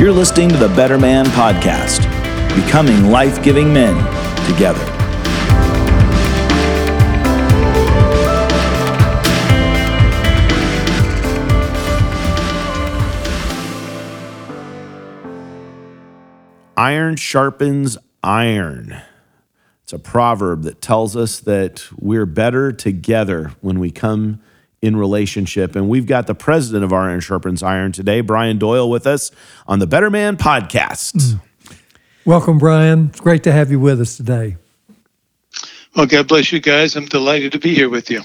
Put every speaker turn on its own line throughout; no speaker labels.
You're listening to the Better Man Podcast, becoming life giving men together. Iron sharpens iron. It's a proverb that tells us that we're better together when we come in relationship. And we've got the president of Iron Sharpens Iron today, Brian Doyle, with us on the Better Man podcast. Mm.
Welcome, Brian. It's great to have you with us today.
Well, God bless you guys. I'm delighted to be here with you.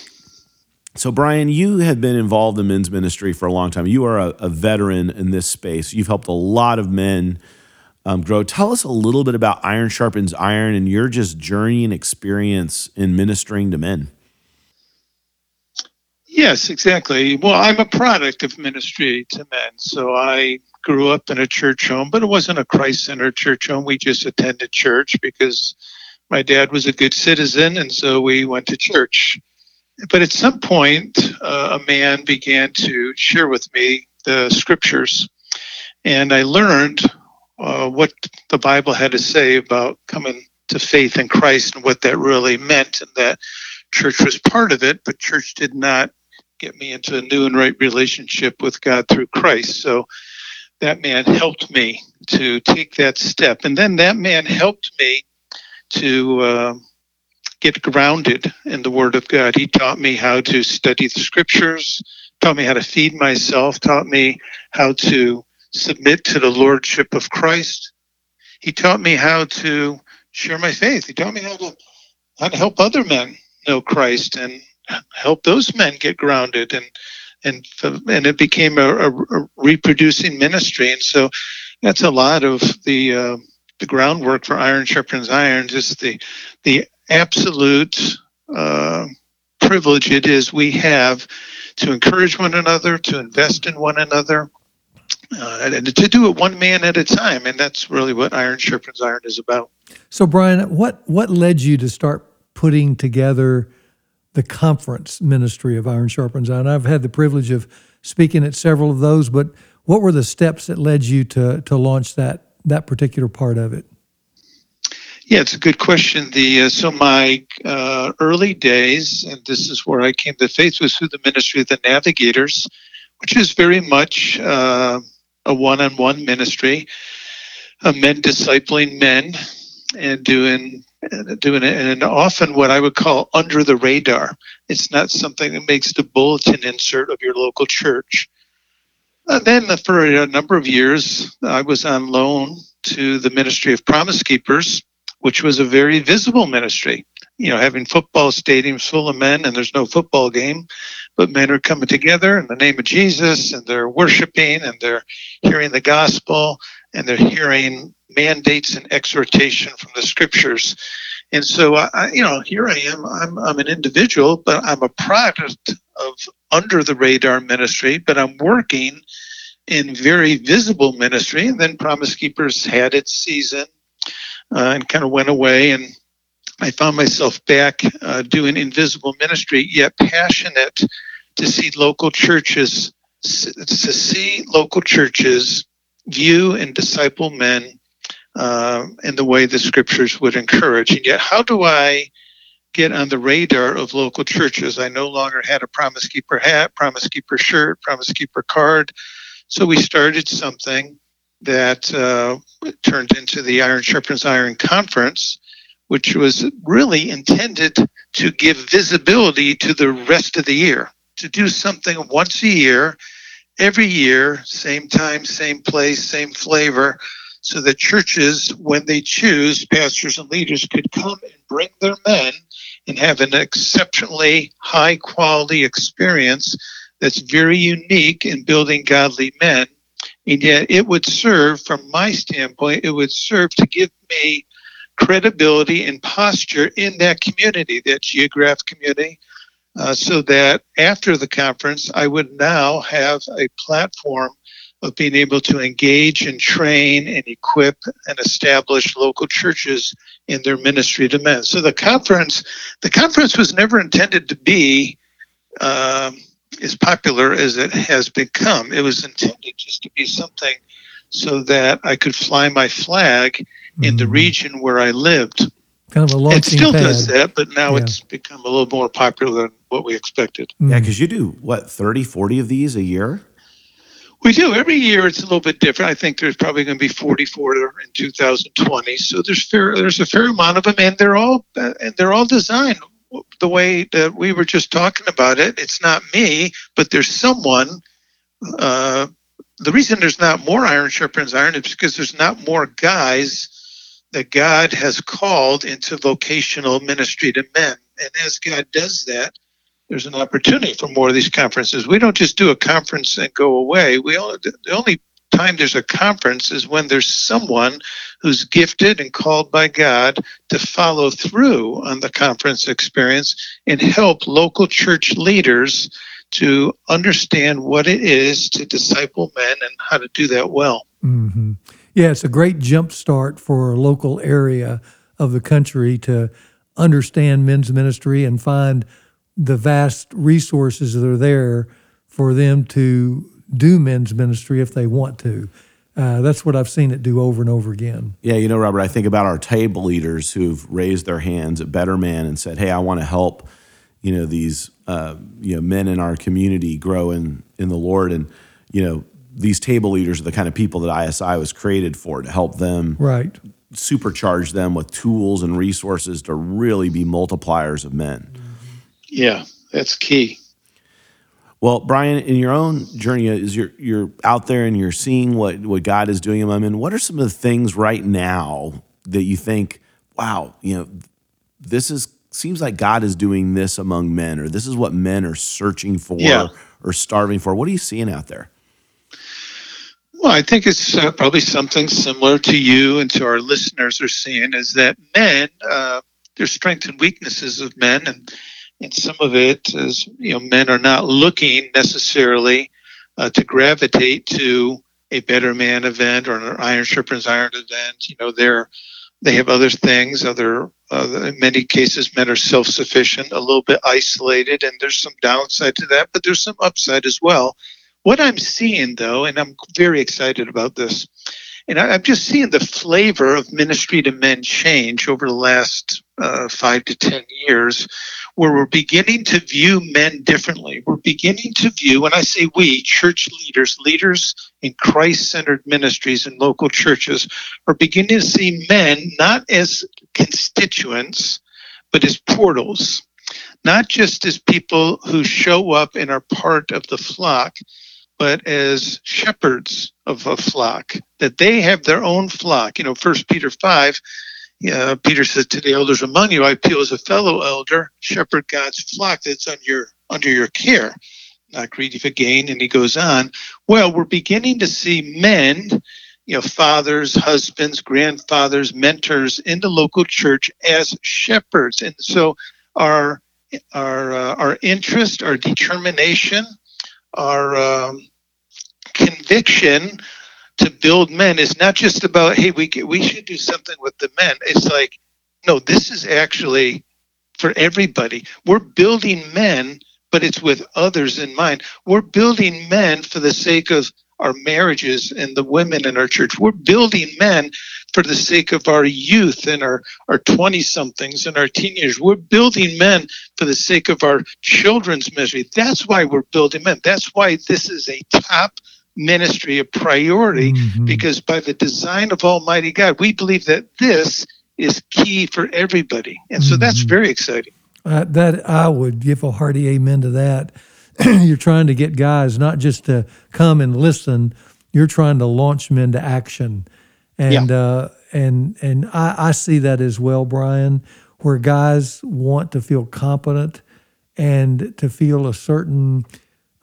So, Brian, you have been involved in men's ministry for a long time. You are a, a veteran in this space. You've helped a lot of men um, grow. Tell us a little bit about Iron Sharpens Iron and your just journey and experience in ministering to men.
Yes, exactly. Well, I'm a product of ministry to men. So I grew up in a church home, but it wasn't a Christ centered church home. We just attended church because my dad was a good citizen, and so we went to church. But at some point, uh, a man began to share with me the scriptures, and I learned uh, what the Bible had to say about coming to faith in Christ and what that really meant, and that church was part of it, but church did not get me into a new and right relationship with God through Christ. So that man helped me to take that step. And then that man helped me to uh, get grounded in the Word of God. He taught me how to study the scriptures, taught me how to feed myself, taught me how to submit to the Lordship of Christ. He taught me how to share my faith. He taught me how to how to help other men know Christ and help those men get grounded. And and and it became a, a, a reproducing ministry. And so that's a lot of the uh, the groundwork for iron sharpens iron just the the absolute uh, privilege it is we have to encourage one another to invest in one another uh, and to do it one man at a time. And that's really what iron sharpens iron is about.
So brian what what led you to start putting together the conference ministry of Iron Sharpens Iron. I've had the privilege of speaking at several of those, but what were the steps that led you to to launch that that particular part of it?
Yeah, it's a good question. The uh, so my uh, early days, and this is where I came to faith, was through the ministry of the Navigators, which is very much uh, a one-on-one ministry, of men discipling men and doing doing it, and often what I would call under the radar. It's not something that makes the bulletin insert of your local church. And then for a number of years, I was on loan to the Ministry of Promise Keepers, which was a very visible ministry. You know, having football stadiums full of men and there's no football game, but men are coming together in the name of Jesus and they're worshiping and they're hearing the gospel and they're hearing mandates and exhortation from the scriptures. And so, I, you know, here I am. I'm, I'm an individual, but I'm a product of under the radar ministry, but I'm working in very visible ministry. And then Promise Keepers had its season uh, and kind of went away. And I found myself back uh, doing invisible ministry, yet passionate to see local churches, to see local churches view and disciple men uh, in the way the scriptures would encourage. And yet, how do I get on the radar of local churches? I no longer had a Promise Keeper hat, Promise Keeper shirt, Promise Keeper card. So we started something that uh, turned into the Iron Sharpens Iron Conference, which was really intended to give visibility to the rest of the year, to do something once a year, every year, same time, same place, same flavor, so that churches, when they choose, pastors and leaders could come and bring their men and have an exceptionally high quality experience that's very unique in building godly men. And yet, it would serve, from my standpoint, it would serve to give me credibility and posture in that community, that geographic community, uh, so that after the conference, I would now have a platform of being able to engage and train and equip and establish local churches in their ministry to men. So the conference, the conference was never intended to be um, as popular as it has become. It was intended just to be something so that I could fly my flag in the
Mhm.
region where I lived.
Kind of a
It still
pad.
does that, but now
Yeah.
it's become a little more popular than what we expected.
Yeah,
Mm.
because you do what 30, 40 of these a year.
We do every year. It's a little bit different. I think there's probably going to be 44 in 2020. So there's fair, there's a fair amount of them, and they're all uh, and they're all designed the way that we were just talking about it. It's not me, but there's someone. Uh, the reason there's not more iron sharpens iron is because there's not more guys that God has called into vocational ministry to men. And as God does that, there's an opportunity for more of these conferences. We don't just do a conference and go away. We only, the only time there's a conference is when there's someone who's gifted and called by God to follow through on the conference experience and help local church leaders to understand what it is to disciple men and how to do that well.
hmm Yeah, it's a great jump start for a local area of the country to understand men's ministry and find the vast resources that are there for them to do men's ministry if they want to. Uh, that's what I've seen it do over and over again.
Yeah, you know, Robert, I think about our table leaders who've raised their hands at Better Man and said, "Hey, I want to help." You know these uh, you know men in our community grow in in the Lord, and you know these table leaders are the kind of people that ISI was created for to help them
Right.
supercharge them with tools and resources to really be multipliers of men.
Yeah, that's key.
Well, Brian, in your own journey, is you're you're out there and you're seeing what what God is doing among men. What are some of the things right now that you think, wow, you know, this is seems like God is doing this among men, or this is what men are searching for
Yeah.
or starving for. What are you seeing out there?
Well, I think it's uh, probably something similar to you and to our listeners are seeing is that men, uh, there's strengths and weaknesses of men, and and some of it is you know men are not looking necessarily uh, to gravitate to a better man event or an iron sharpens iron event. You know, they're they have other things. Other uh, in many cases, men are self-sufficient, a little bit isolated, and there's some downside to that, but there's some upside as well. What I'm seeing, though, and I'm very excited about this, and I, I'm just seeing the flavor of ministry to men change over the last uh, five to 10 years, where we're beginning to view men differently. We're beginning to view, when I say we, church leaders, leaders in Christ centered ministries in local churches, are beginning to see men not as constituents, but as portals. Not just as people who show up and are part of the flock, but as shepherds of a flock, that they have their own flock. You know, First Peter 5, uh, Peter says to the elders among you, I appeal as a fellow elder, shepherd God's flock that's on your, under your care, not greedy for gain. And he goes on. Well, we're beginning to see men, you know, fathers, husbands, grandfathers, mentors in the local church as shepherds. And so our, our, uh, our interest, our determination, our um, conviction to build men is not just about hey we we should do something with the men. It's like no this is actually for everybody. We're building men but it's with others in mind. We're building men for the sake of our marriages and the women in our church we're building men for the sake of our youth and our our 20 somethings and our teenagers we're building men for the sake of our children's ministry that's why we're building men that's why this is a top ministry a priority
Mhm.
because by the design of almighty god we believe that this is key for everybody and so that's
Mhm.
very exciting
Uh, that I would give a hearty amen to that. you're trying to get guys not just to come and listen. You're trying to launch them into action, and uh, and and I, I see that as well, Brian, where guys want to feel competent and to feel a certain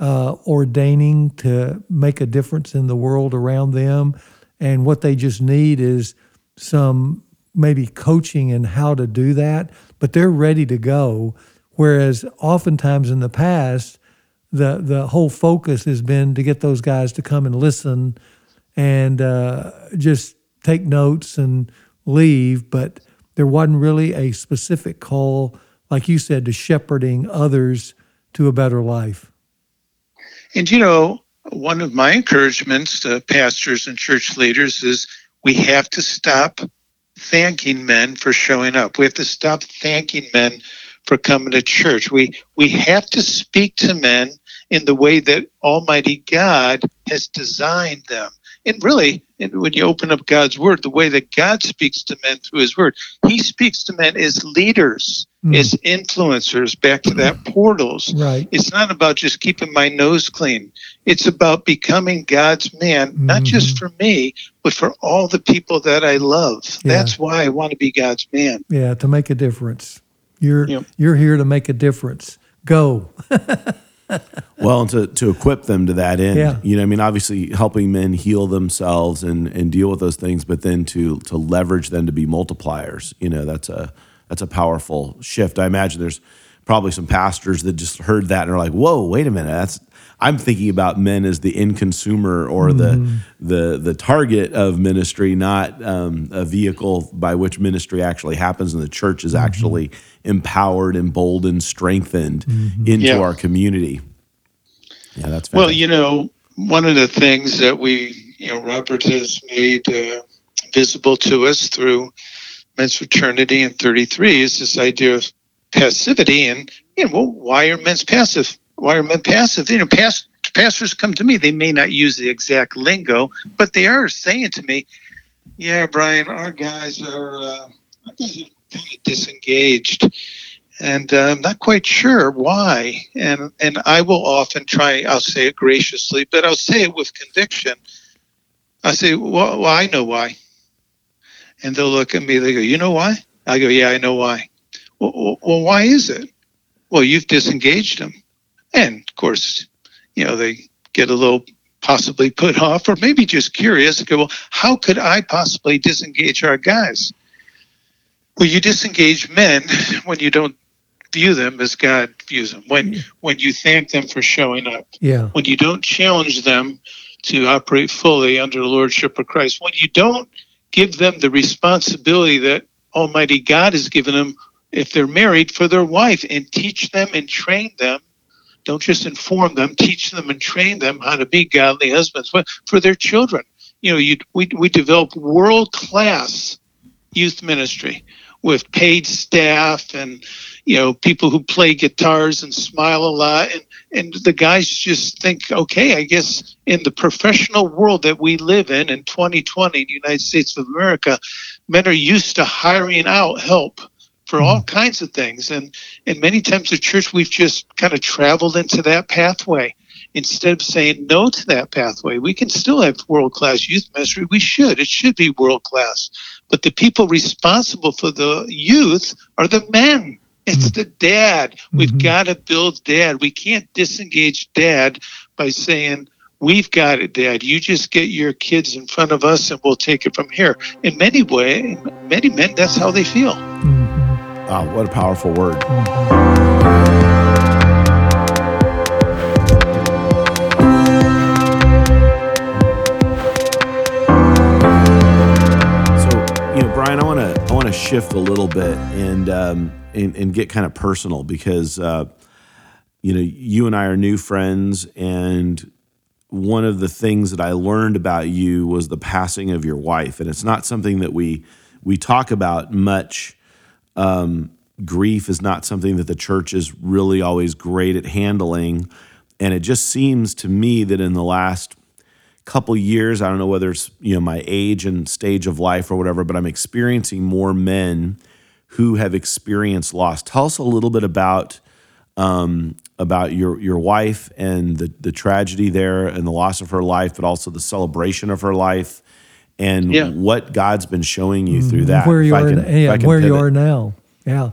uh, ordaining to make a difference in the world around them, and what they just need is some maybe coaching in how to do that, but they're ready to go. Whereas oftentimes in the past, the the whole focus has been to get those guys to come and listen and uh, just take notes and leave, but there wasn't really a specific call, like you said, to shepherding others to a better life.
And you know, one of my encouragements to pastors and church leaders is we have to stop thanking men for showing up. We have to stop thanking men for coming to church. We we have to speak to men in the way that Almighty God has designed them. And really, when you open up God's word, the way that God speaks to men through his word, he speaks to men as leaders, mm. as influencers, back to that portals.
Right.
It's not about just keeping my nose clean. It's about becoming God's man, mm-hmm. not just for me, but for all the people that I love. Yeah. That's why I want to be God's man.
Yeah, to make a difference. You're yep. you're here to make a difference. Go.
well, and to, to equip them to that end. Yeah. You know, I mean, obviously helping men heal themselves and, and deal with those things, but then to to leverage them to be multipliers. You know, that's a that's a powerful shift. I imagine there's probably some pastors that just heard that and are like, "Whoa, wait a minute, that's." I'm thinking about men as the end consumer or mm-hmm. the the the target of ministry, not um, a vehicle by which ministry actually happens, and the church is mm-hmm. actually empowered, emboldened, strengthened mm-hmm. into yeah. our community. Yeah, that's fantastic.
well. You know, one of the things that we, you know, Robert has made uh, visible to us through men's fraternity in 33 is this idea of passivity, and you know, well, why are men's passive? Are men passive? You know, past, pastors come to me. They may not use the exact lingo, but they are saying to me, "Yeah, Brian, our guys are." Uh, disengaged and uh, I'm not quite sure why. And and I will often try. I'll say it graciously, but I'll say it with conviction. I say, well, well, I know why. And they'll look at me. They go, you know why? I go, yeah, I know why. Well, well, why is it? Well, you've disengaged them, and of course, you know they get a little possibly put off, or maybe just curious. Go, well, how could I possibly disengage our guys? Well, you disengage men when you don't view them as God views them. When when you thank them for showing up.
Yeah.
When you don't challenge them to operate fully under the lordship of Christ. When you don't give them the responsibility that Almighty God has given them if they're married for their wife and teach them and train them. Don't just inform them, teach them and train them how to be godly husbands but for their children. You know, you, we, we develop world class youth ministry with paid staff and you know people who play guitars and smile a lot and and the guys just think okay i guess in the professional world that we live in in 2020 in the united states of america men are used to hiring out help for all mm-hmm. kinds of things and and many times the church we've just kind of traveled into that pathway instead of saying no to that pathway, we can still have world class youth ministry. We should. It should be world class. But the people responsible for the youth are the men. It's mm-hmm. the dad. We've mm-hmm. got to build dad. We can't disengage dad by saying, We've got it, Dad. You just get your kids in front of us and we'll take it from here. In many ways, many men, that's how they feel.
Mm-hmm. Wow, what a powerful word. So, you know, Brian, I want to I want to shift a little bit and um, and, and, get kind of personal because uh, you know you and I are new friends, and one of the things that I learned about you was the passing of your wife, and it's not something that we we talk about much. Um, grief is not something that the church is really always great at handling, and it just seems to me that in the last couple years, I don't know whether it's you know my age and stage of life or whatever, but I'm experiencing more men who have experienced loss. Tell us a little bit about um, about your your wife and the the tragedy there and the loss of her life, but also the celebration of her life and yeah. what God's been showing you through that.
Where you are, can, yeah, where pivot. you are now. Yeah.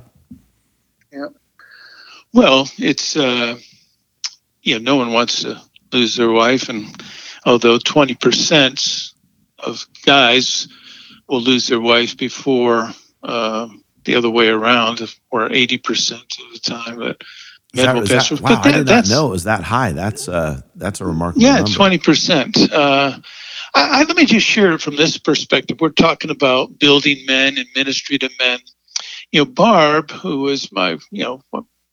Yeah. Well, it's uh, you know, no one wants to lose their wife, and although 20% of guys will lose their wife before uh, the other way around, or 80% of the time. But
men will pass. That, wow, but that, I did not know it was that high. That's uh, that's a remarkable.
Yeah, 20%. Uh, I, let me just share it from this perspective. We're talking about building men and ministry to men. You know, Barb, who was my, you know,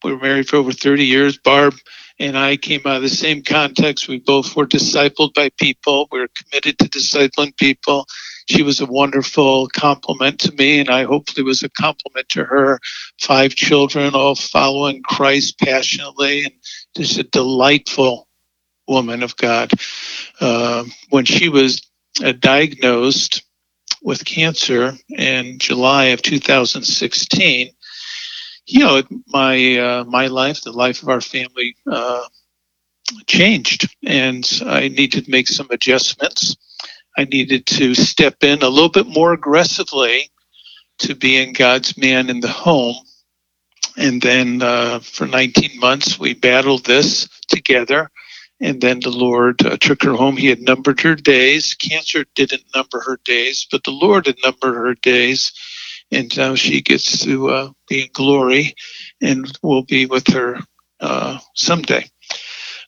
we were married for over 30 years. Barb and I came out of the same context. We both were discipled by people. We were committed to discipling people. She was a wonderful compliment to me, and I hopefully was a compliment to her. Five children, all following Christ passionately, and just a delightful woman of God. Uh, when she was uh, diagnosed with cancer in July of 2016, you know, my uh, my life, the life of our family, uh, changed, and I needed to make some adjustments. I needed to step in a little bit more aggressively to being God's man in the home. And then uh, for 19 months, we battled this together. And then the Lord uh, took her home. He had numbered her days. Cancer didn't number her days, but the Lord had numbered her days and now she gets to uh, be in glory and will be with her uh, someday.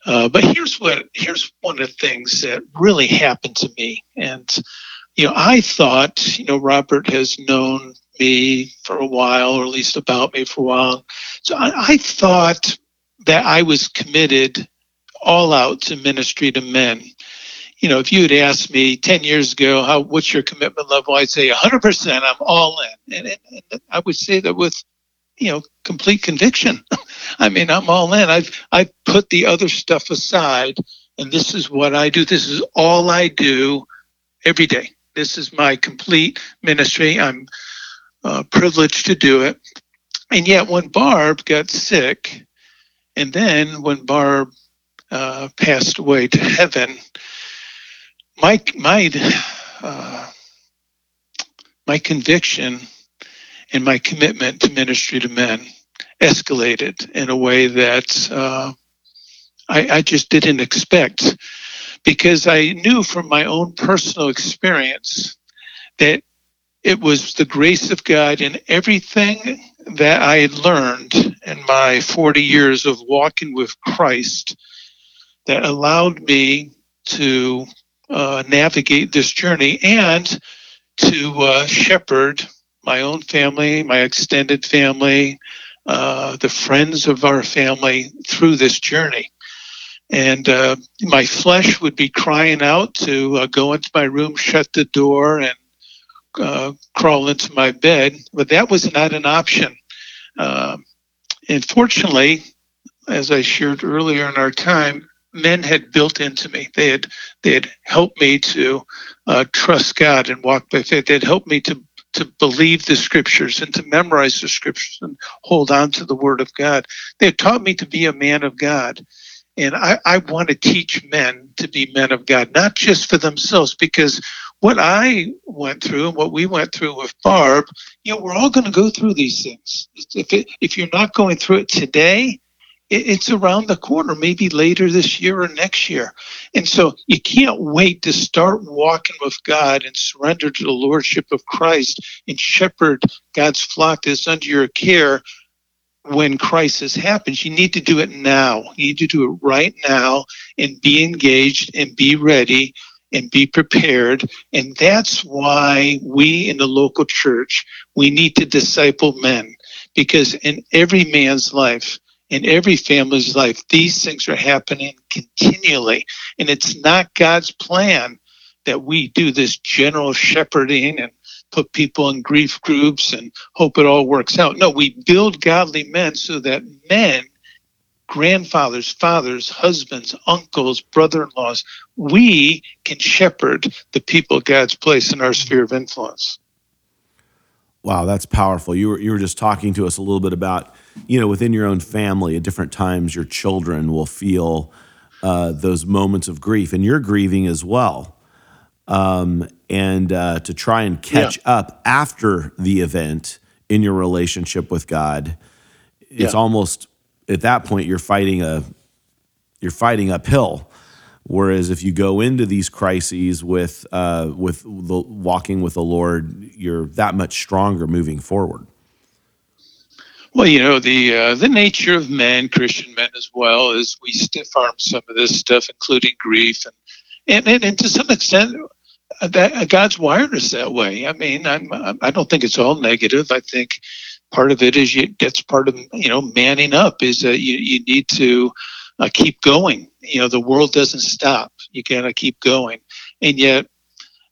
Uh, but here's what here's one of the things that really happened to me, and you know I thought you know Robert has known me for a while, or at least about me for a while, so I, I thought that I was committed all out to ministry to men you know, if you had asked me 10 years ago, how, what's your commitment level? I'd say 100%, I'm all in. And, and, and I would say that with, you know, complete conviction. I mean, I'm all in. I've, I've put the other stuff aside and this is what I do. This is all I do every day. This is my complete ministry. I'm uh, privileged to do it. And yet, when Barb got sick, and then when Barb uh, passed away to heaven, my my uh, my conviction and my commitment to ministry to men escalated in a way that uh, I, I just didn't expect because I knew from my own personal experience that it was the grace of God in everything that I had learned in my 40 years of walking with Christ that allowed me to uh, navigate this journey and to uh, shepherd my own family, my extended family, uh, the friends of our family through this journey. And uh, my flesh would be crying out to uh, go into my room, shut the door, and uh, crawl into my bed, but that was not an option. Um, and fortunately, as I shared earlier in our time, men had built into me. They had they had helped me to uh, trust God and walk by faith. They had helped me to to believe the scriptures and to memorize the scriptures and hold on to the word of God. They had taught me to be a man of God. And I, I want to teach men to be men of God, not just for themselves, because what I went through and what we went through with Barb, you know, we're all going to go through these things. If, it, if you're not going through it today, it's around the corner, maybe later this year or next year. And so you can't wait to start walking with God and surrender to the Lordship of Christ and shepherd God's flock that's under your care when crisis happens. You need to do it now. You need to do it right now and be engaged and be ready and be prepared. And that's why we in the local church, we need to disciple men because in every man's life, in every family's life. These things are happening continually. And it's not God's plan that we do this general shepherding and put people in grief groups and hope it all works out. No, we build godly men so that men, grandfathers, fathers, husbands, uncles, brother in laws, we can shepherd the people God's placed in our sphere of influence.
Wow, that's powerful. You were, you were just talking to us a little bit about you know, within your own family, at different times, your children will feel uh, those moments of grief, and you're grieving as well. Um, and uh, to try and catch yeah. up after the event in your relationship with God, it's yeah. almost at that point you're fighting a you're fighting uphill. Whereas if you go into these crises with uh, with the, walking with the Lord, you're that much stronger moving forward.
Well, you know the uh, the nature of men, Christian men as well, is we stiff arm some of this stuff, including grief, and and and, and to some extent, uh, that uh, God's wired us that way. I mean, I'm I don't think it's all negative. I think part of it is you, that's part of you know manning up is that you you need to uh, keep going. You know, the world doesn't stop. You gotta keep going, and yet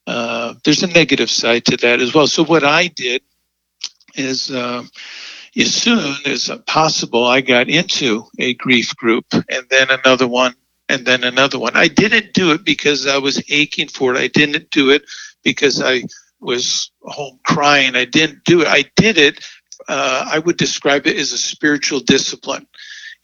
uh, there's a negative side to that as well. So what I did is. Uh, as soon as possible, I got into a grief group and then another one and then another one. I didn't do it because I was aching for it. I didn't do it because I was home crying. I didn't do it. I did it. Uh, I would describe it as a spiritual discipline.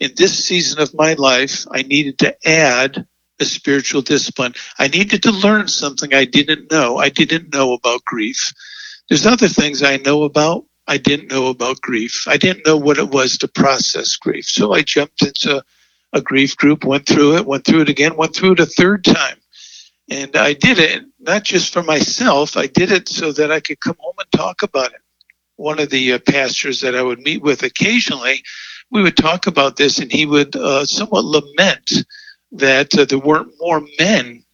In this season of my life, I needed to add a spiritual discipline. I needed to learn something I didn't know. I didn't know about grief. There's other things I know about. I didn't know about grief. I didn't know what it was to process grief. So I jumped into a grief group, went through it, went through it again, went through it a third time. And I did it not just for myself, I did it so that I could come home and talk about it. One of the uh, pastors that I would meet with occasionally, we would talk about this, and he would uh, somewhat lament that uh, there weren't more men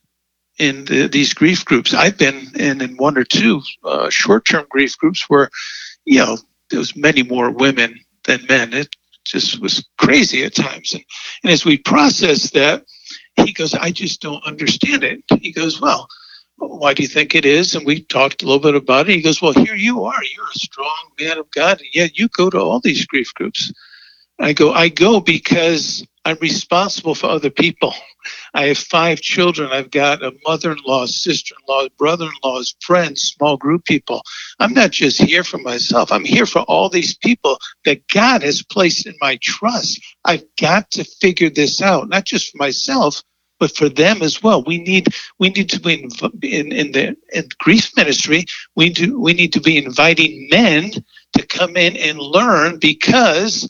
in the, these grief groups. I've been in, in one or two uh, short term grief groups where, you know, there was many more women than men. It just was crazy at times. And, and as we process that, he goes, I just don't understand it. He goes, Well, why do you think it is? And we talked a little bit about it. He goes, Well, here you are. You're a strong man of God. And yet you go to all these grief groups. I go, I go because I'm responsible for other people. I have five children. I've got a mother in law, sister in law, brother in laws, friends, small group people. I'm not just here for myself. I'm here for all these people that God has placed in my trust. I've got to figure this out, not just for myself, but for them as well. We need we need to be in, in the in grief ministry. We do we need to be inviting men to come in and learn because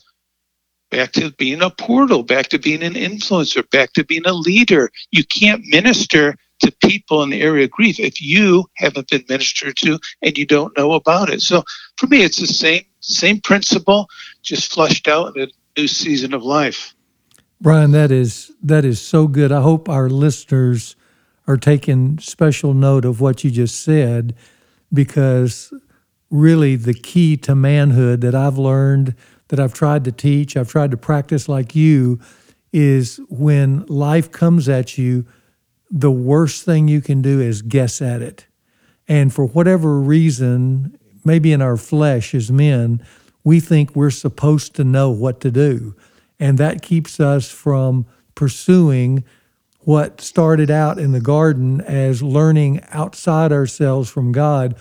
back to being a portal, back to being an influencer, back to being a leader. You can't minister to people in the area of grief if you haven't been ministered to and you don't know about it. So for me, it's the same same principle, just flushed out in a new season of life.
Brian, that is that is so good. I hope our listeners are taking special note of what you just said, because really the key to manhood that I've learned that I've tried to teach, I've tried to practice like you, is when life comes at you, the worst thing you can do is guess at it. And for whatever reason, maybe in our flesh as men, we think we're supposed to know what to do. And that keeps us from pursuing what started out in the garden as learning outside ourselves from God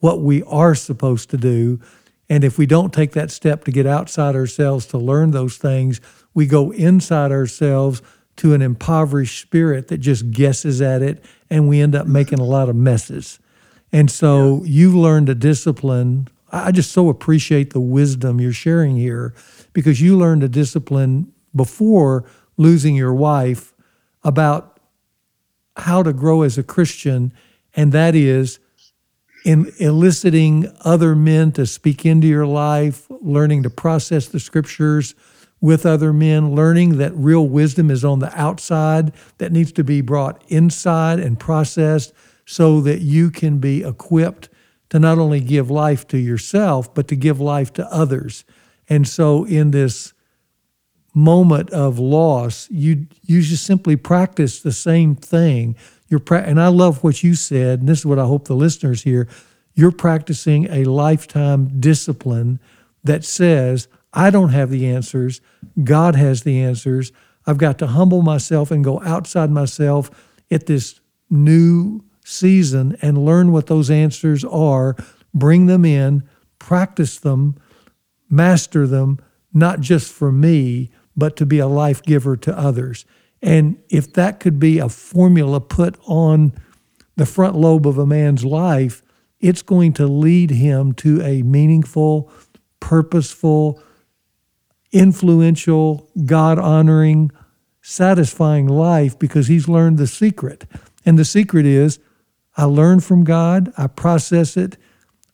what we are supposed to do and if we don't take that step to get outside ourselves to learn those things, we go inside ourselves to an impoverished spirit that just guesses at it, and we end up making a lot of messes. And so yeah. you've learned a discipline. I just so appreciate the wisdom you're sharing here because you learned a discipline before losing your wife about how to grow as a Christian, and that is in eliciting other men to speak into your life, learning to process the scriptures with other men, learning that real wisdom is on the outside that needs to be brought inside and processed so that you can be equipped to not only give life to yourself, but to give life to others. And so, in this moment of loss, you you just simply practice the same thing you're pra- and I love what you said, and this is what I hope the listeners hear. You're practicing a lifetime discipline that says, I don't have the answers. God has the answers. I've got to humble myself and go outside myself at this new season and learn what those answers are, bring them in, practice them, master them, not just for me, but to be a life giver to others. And if that could be a formula put on the front lobe of a man's life, it's going to lead him to a meaningful, purposeful, influential, God honoring, satisfying life because he's learned the secret. And the secret is I learn from God, I process it,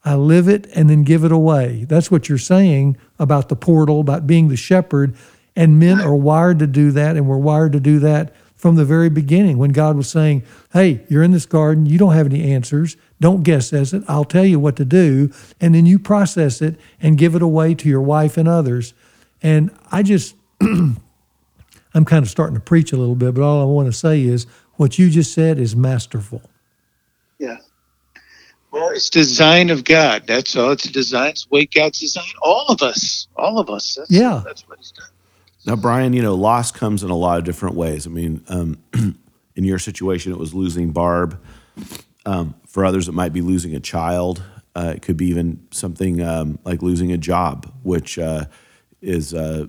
I live it, and then give it away. That's what you're saying about the portal, about being the shepherd. And men are wired to do that, and we're wired to do that from the very beginning when God was saying, Hey, you're in this garden, you don't have any answers. Don't guess as it. I'll tell you what to do. And then you process it and give it away to your wife and others. And I just, I'm kind of starting to preach a little bit, but all I want to say is what you just said is masterful.
Yeah. Well, it's design of God. That's all. It's a design. It's the way God's designed all of us. All of us. That's,
Yeah.
That's what He's done.
Now, Brian, you know, loss comes in a lot of different ways. I mean, um, in your situation, it was losing Barb. Um, for others, it might be losing a child. Uh, it could be even something um, like losing a job, which uh, is uh,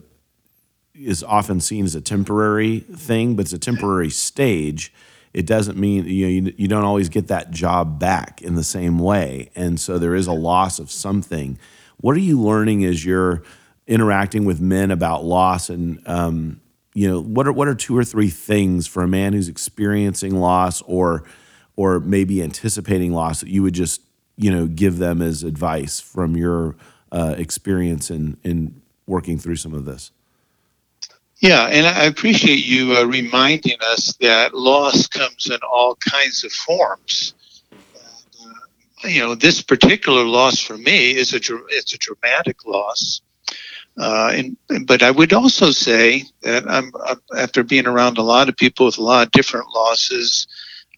is often seen as a temporary thing, but it's a temporary stage. It doesn't mean you know you, you don't always get that job back in the same way, and so there is a loss of something. What are you learning as you're interacting with men about loss, and um, you know what are what are two or three things for a man who's experiencing loss or or maybe anticipating loss that you would just you know give them as advice from your uh, experience in in working through some of this?
Yeah, and I appreciate you uh, reminding us that loss comes in all kinds of forms. And, uh, you know, this particular loss for me is a it's a dramatic loss. Uh, and but I would also say that I'm after being around a lot of people with a lot of different losses,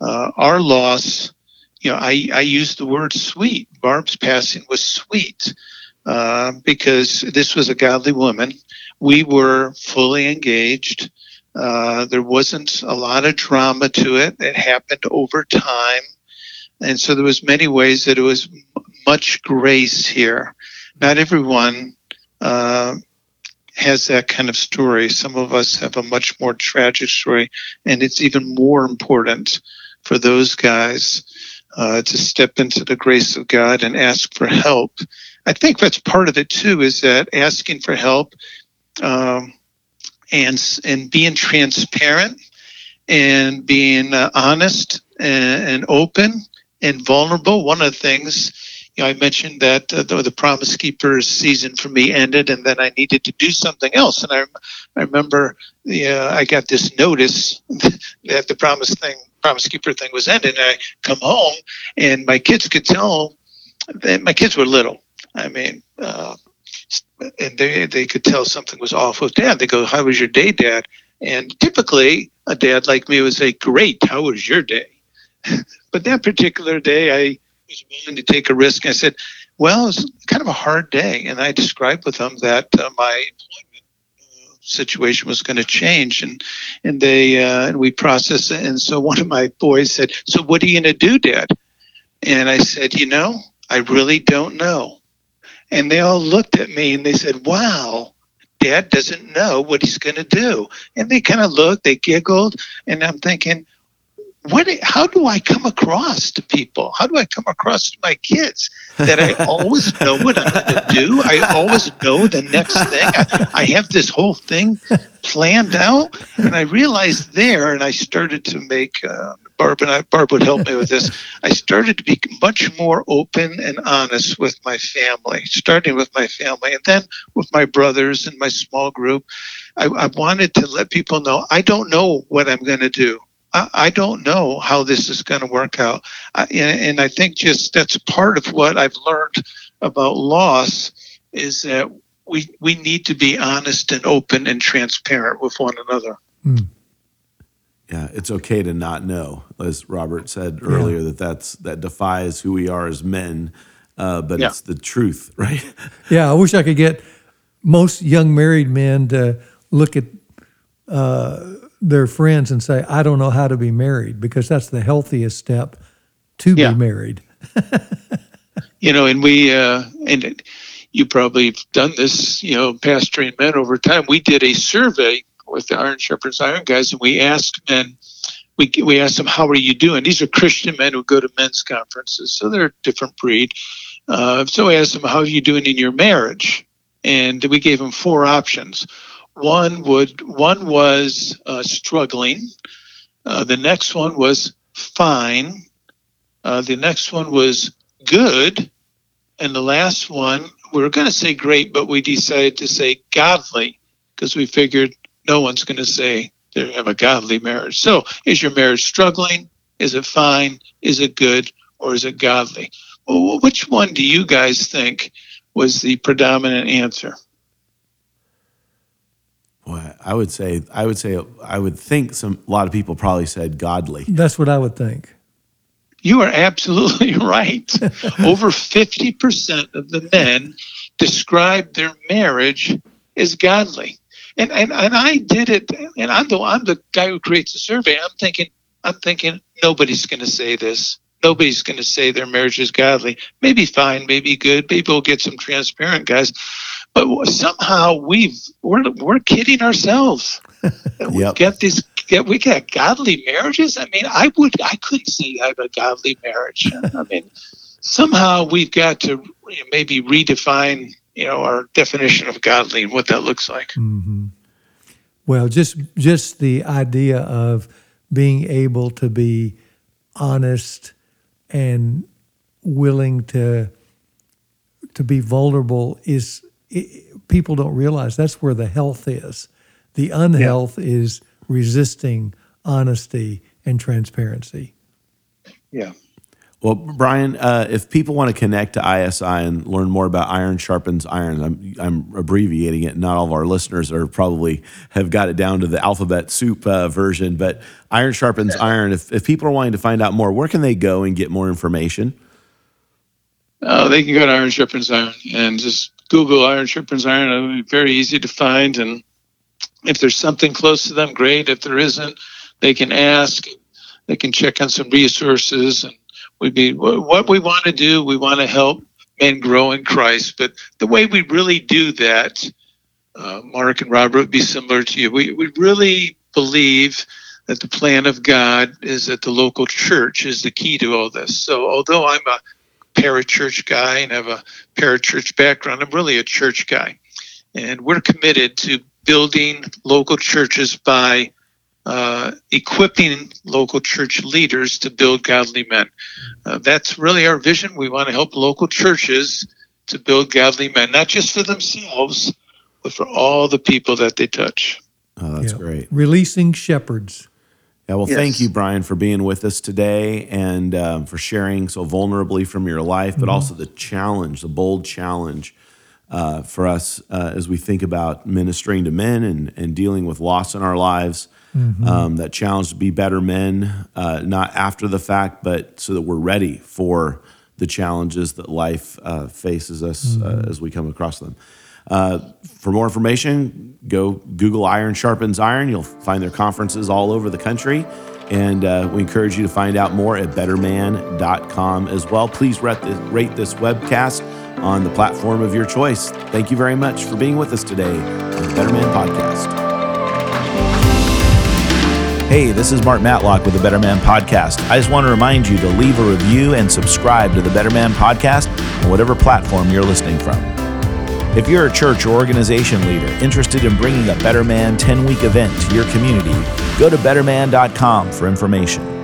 uh, our loss, you know, I I use the word sweet. Barb's passing was sweet uh, because this was a godly woman we were fully engaged. Uh, there wasn't a lot of drama to it. It happened over time, and so there was many ways that it was m- much grace here. Not everyone uh, has that kind of story. Some of us have a much more tragic story, and it's even more important for those guys uh, to step into the grace of God and ask for help. I think that's part of it too. Is that asking for help um, and and being transparent and being uh, honest and, and, open and vulnerable. One of the things you know, I mentioned that uh, the, the Promise Keepers season for me ended, and then I needed to do something else. And I, I remember uh, I got this notice that the Promise thing, Promise Keeper thing was ending. And I come home, and my kids could tell that my kids were little. I mean, uh, and they they could tell something was off with dad. They go, "How was your day, dad?" And typically, a dad like me would say, "Great. How was your day?" but that particular day, I was willing to take a risk. I said, "Well, it's kind of a hard day," and I described with them that uh, my employment uh, situation was going to change, and and they uh, and we processed it. And so one of my boys said, "So what are you going to do, Dad?" And I said, "You know, I really don't know." And they all looked at me and they said, Wow, dad doesn't know what he's going to do. And they kind of looked, they giggled, and I'm thinking, what how do I come across to people? How do I come across to my kids that I always know what I'm going to do? I always know the next thing. I, I, have this whole thing planned out, and I realized there, and I started to make. Uh, Barb and I, Barb would help me with this. I started to be much more open and honest with my family, starting with my family, and then with my brothers and my small group. I, I wanted to let people know I don't know what I'm going to do. I, don't know how this is going to work out. I, and, and I think just that's part of what I've learned about loss is that we we need to be honest and open and transparent with one another.
Mm.
Yeah, it's okay to not know, as Robert said earlier, yeah. that that's that defies who we are as men, uh, but yeah. it's the truth, right?
Yeah, I wish I could get most young married men to look at uh, their friends and say, I don't know how to be married, because that's the healthiest step to yeah. be married.
you know, and we, uh, and you probably have done this, you know, pastoring men over time. We did a survey with the Iron Sharpens Iron guys, and we asked men, we, we asked them, How are you doing? These are Christian men who go to men's conferences, so they're a different breed. Uh, so we asked them, How are you doing in your marriage? And we gave them four options one would one was uh, struggling. Uh, the next one was fine. Uh, the next one was good, and the last one we were going to say great, but we decided to say godly because we figured no one's going to say they have a godly marriage. So, is your marriage struggling? Is it fine? Is it good? Or is it godly? Well, which one do you guys think was the predominant answer?
Well, I would say, I would say, I would think some a lot of people probably said godly.
That's what I would think.
You are absolutely right. Over 50% of the men describe their marriage as godly. And, and and I did it and I'm the I'm the guy who creates the survey. I'm thinking I'm thinking nobody's gonna say this. Nobody's gonna say their marriage is godly. Maybe fine, maybe good, maybe we'll get some transparent guys. But somehow we've we're we're kidding ourselves. we
Yep.
get these get we got godly marriages. I mean, I would I couldn't say I have a godly marriage. I mean, somehow we've got to maybe redefine you know our definition of godly and what that looks like. Mm-hmm.
Well, just just the idea of being able to be honest and willing to to be vulnerable is i people don't realize that's where the health is. The unhealth is resisting honesty and transparency.
Yeah.
Well, Brian, uh, if people want to connect to ISI and learn more about Iron Sharpens Iron, I'm, I'm abbreviating it. Not all of our listeners are probably have got it down to the alphabet soup uh, version, but Iron Sharpens Iron. If, if people are wanting to find out more, where can they go and get more information?
Uh, they can go to Iron Sharpens Iron and just Google Iron Sharpens Iron. It'll be very easy to find. And if there's something close to them, great. If there isn't, they can ask. They can check on some resources. And we'd be what we want to do. We want to help men grow in Christ. But the way we really do that, uh, Mark and Robert would be similar to you. We we really believe that the plan of God is that the local church is the key to all this. So although I'm a parachurch guy and have a parachurch background. I'm really a church guy. And we're committed to building local churches by uh, equipping local church leaders to build godly men. Uh, that's really our vision. We want to help local churches to build godly men, not just for themselves, but for all the people that they touch.
Oh, that's
Yeah.
great.
Releasing shepherds.
Yeah, well,
Yes.
thank you, Brian, for being with us today and um, for sharing so vulnerably from your life, but also the challenge, the bold challenge uh, for us uh, as we think about ministering to men and, and dealing with loss in our lives. Um, that challenge to be better men, uh, not after the fact, but so that we're ready for the challenges that life uh, faces us uh, as we come across them. Uh, for more information, go Google Iron Sharpens Iron. You'll find their conferences all over the country. And uh, we encourage you to find out more at betterman.com as well. Please rate this, rate this webcast on the platform of your choice. Thank you very much for being with us today on the Better Man Podcast. Hey, this is Mark Matlock with the Better Man Podcast. I just want to remind you to leave a review and subscribe to the Better Man Podcast on whatever platform you're listening from. If you're a church or organization leader interested in bringing a Better Man 10 week event to your community, go to betterman.com for information.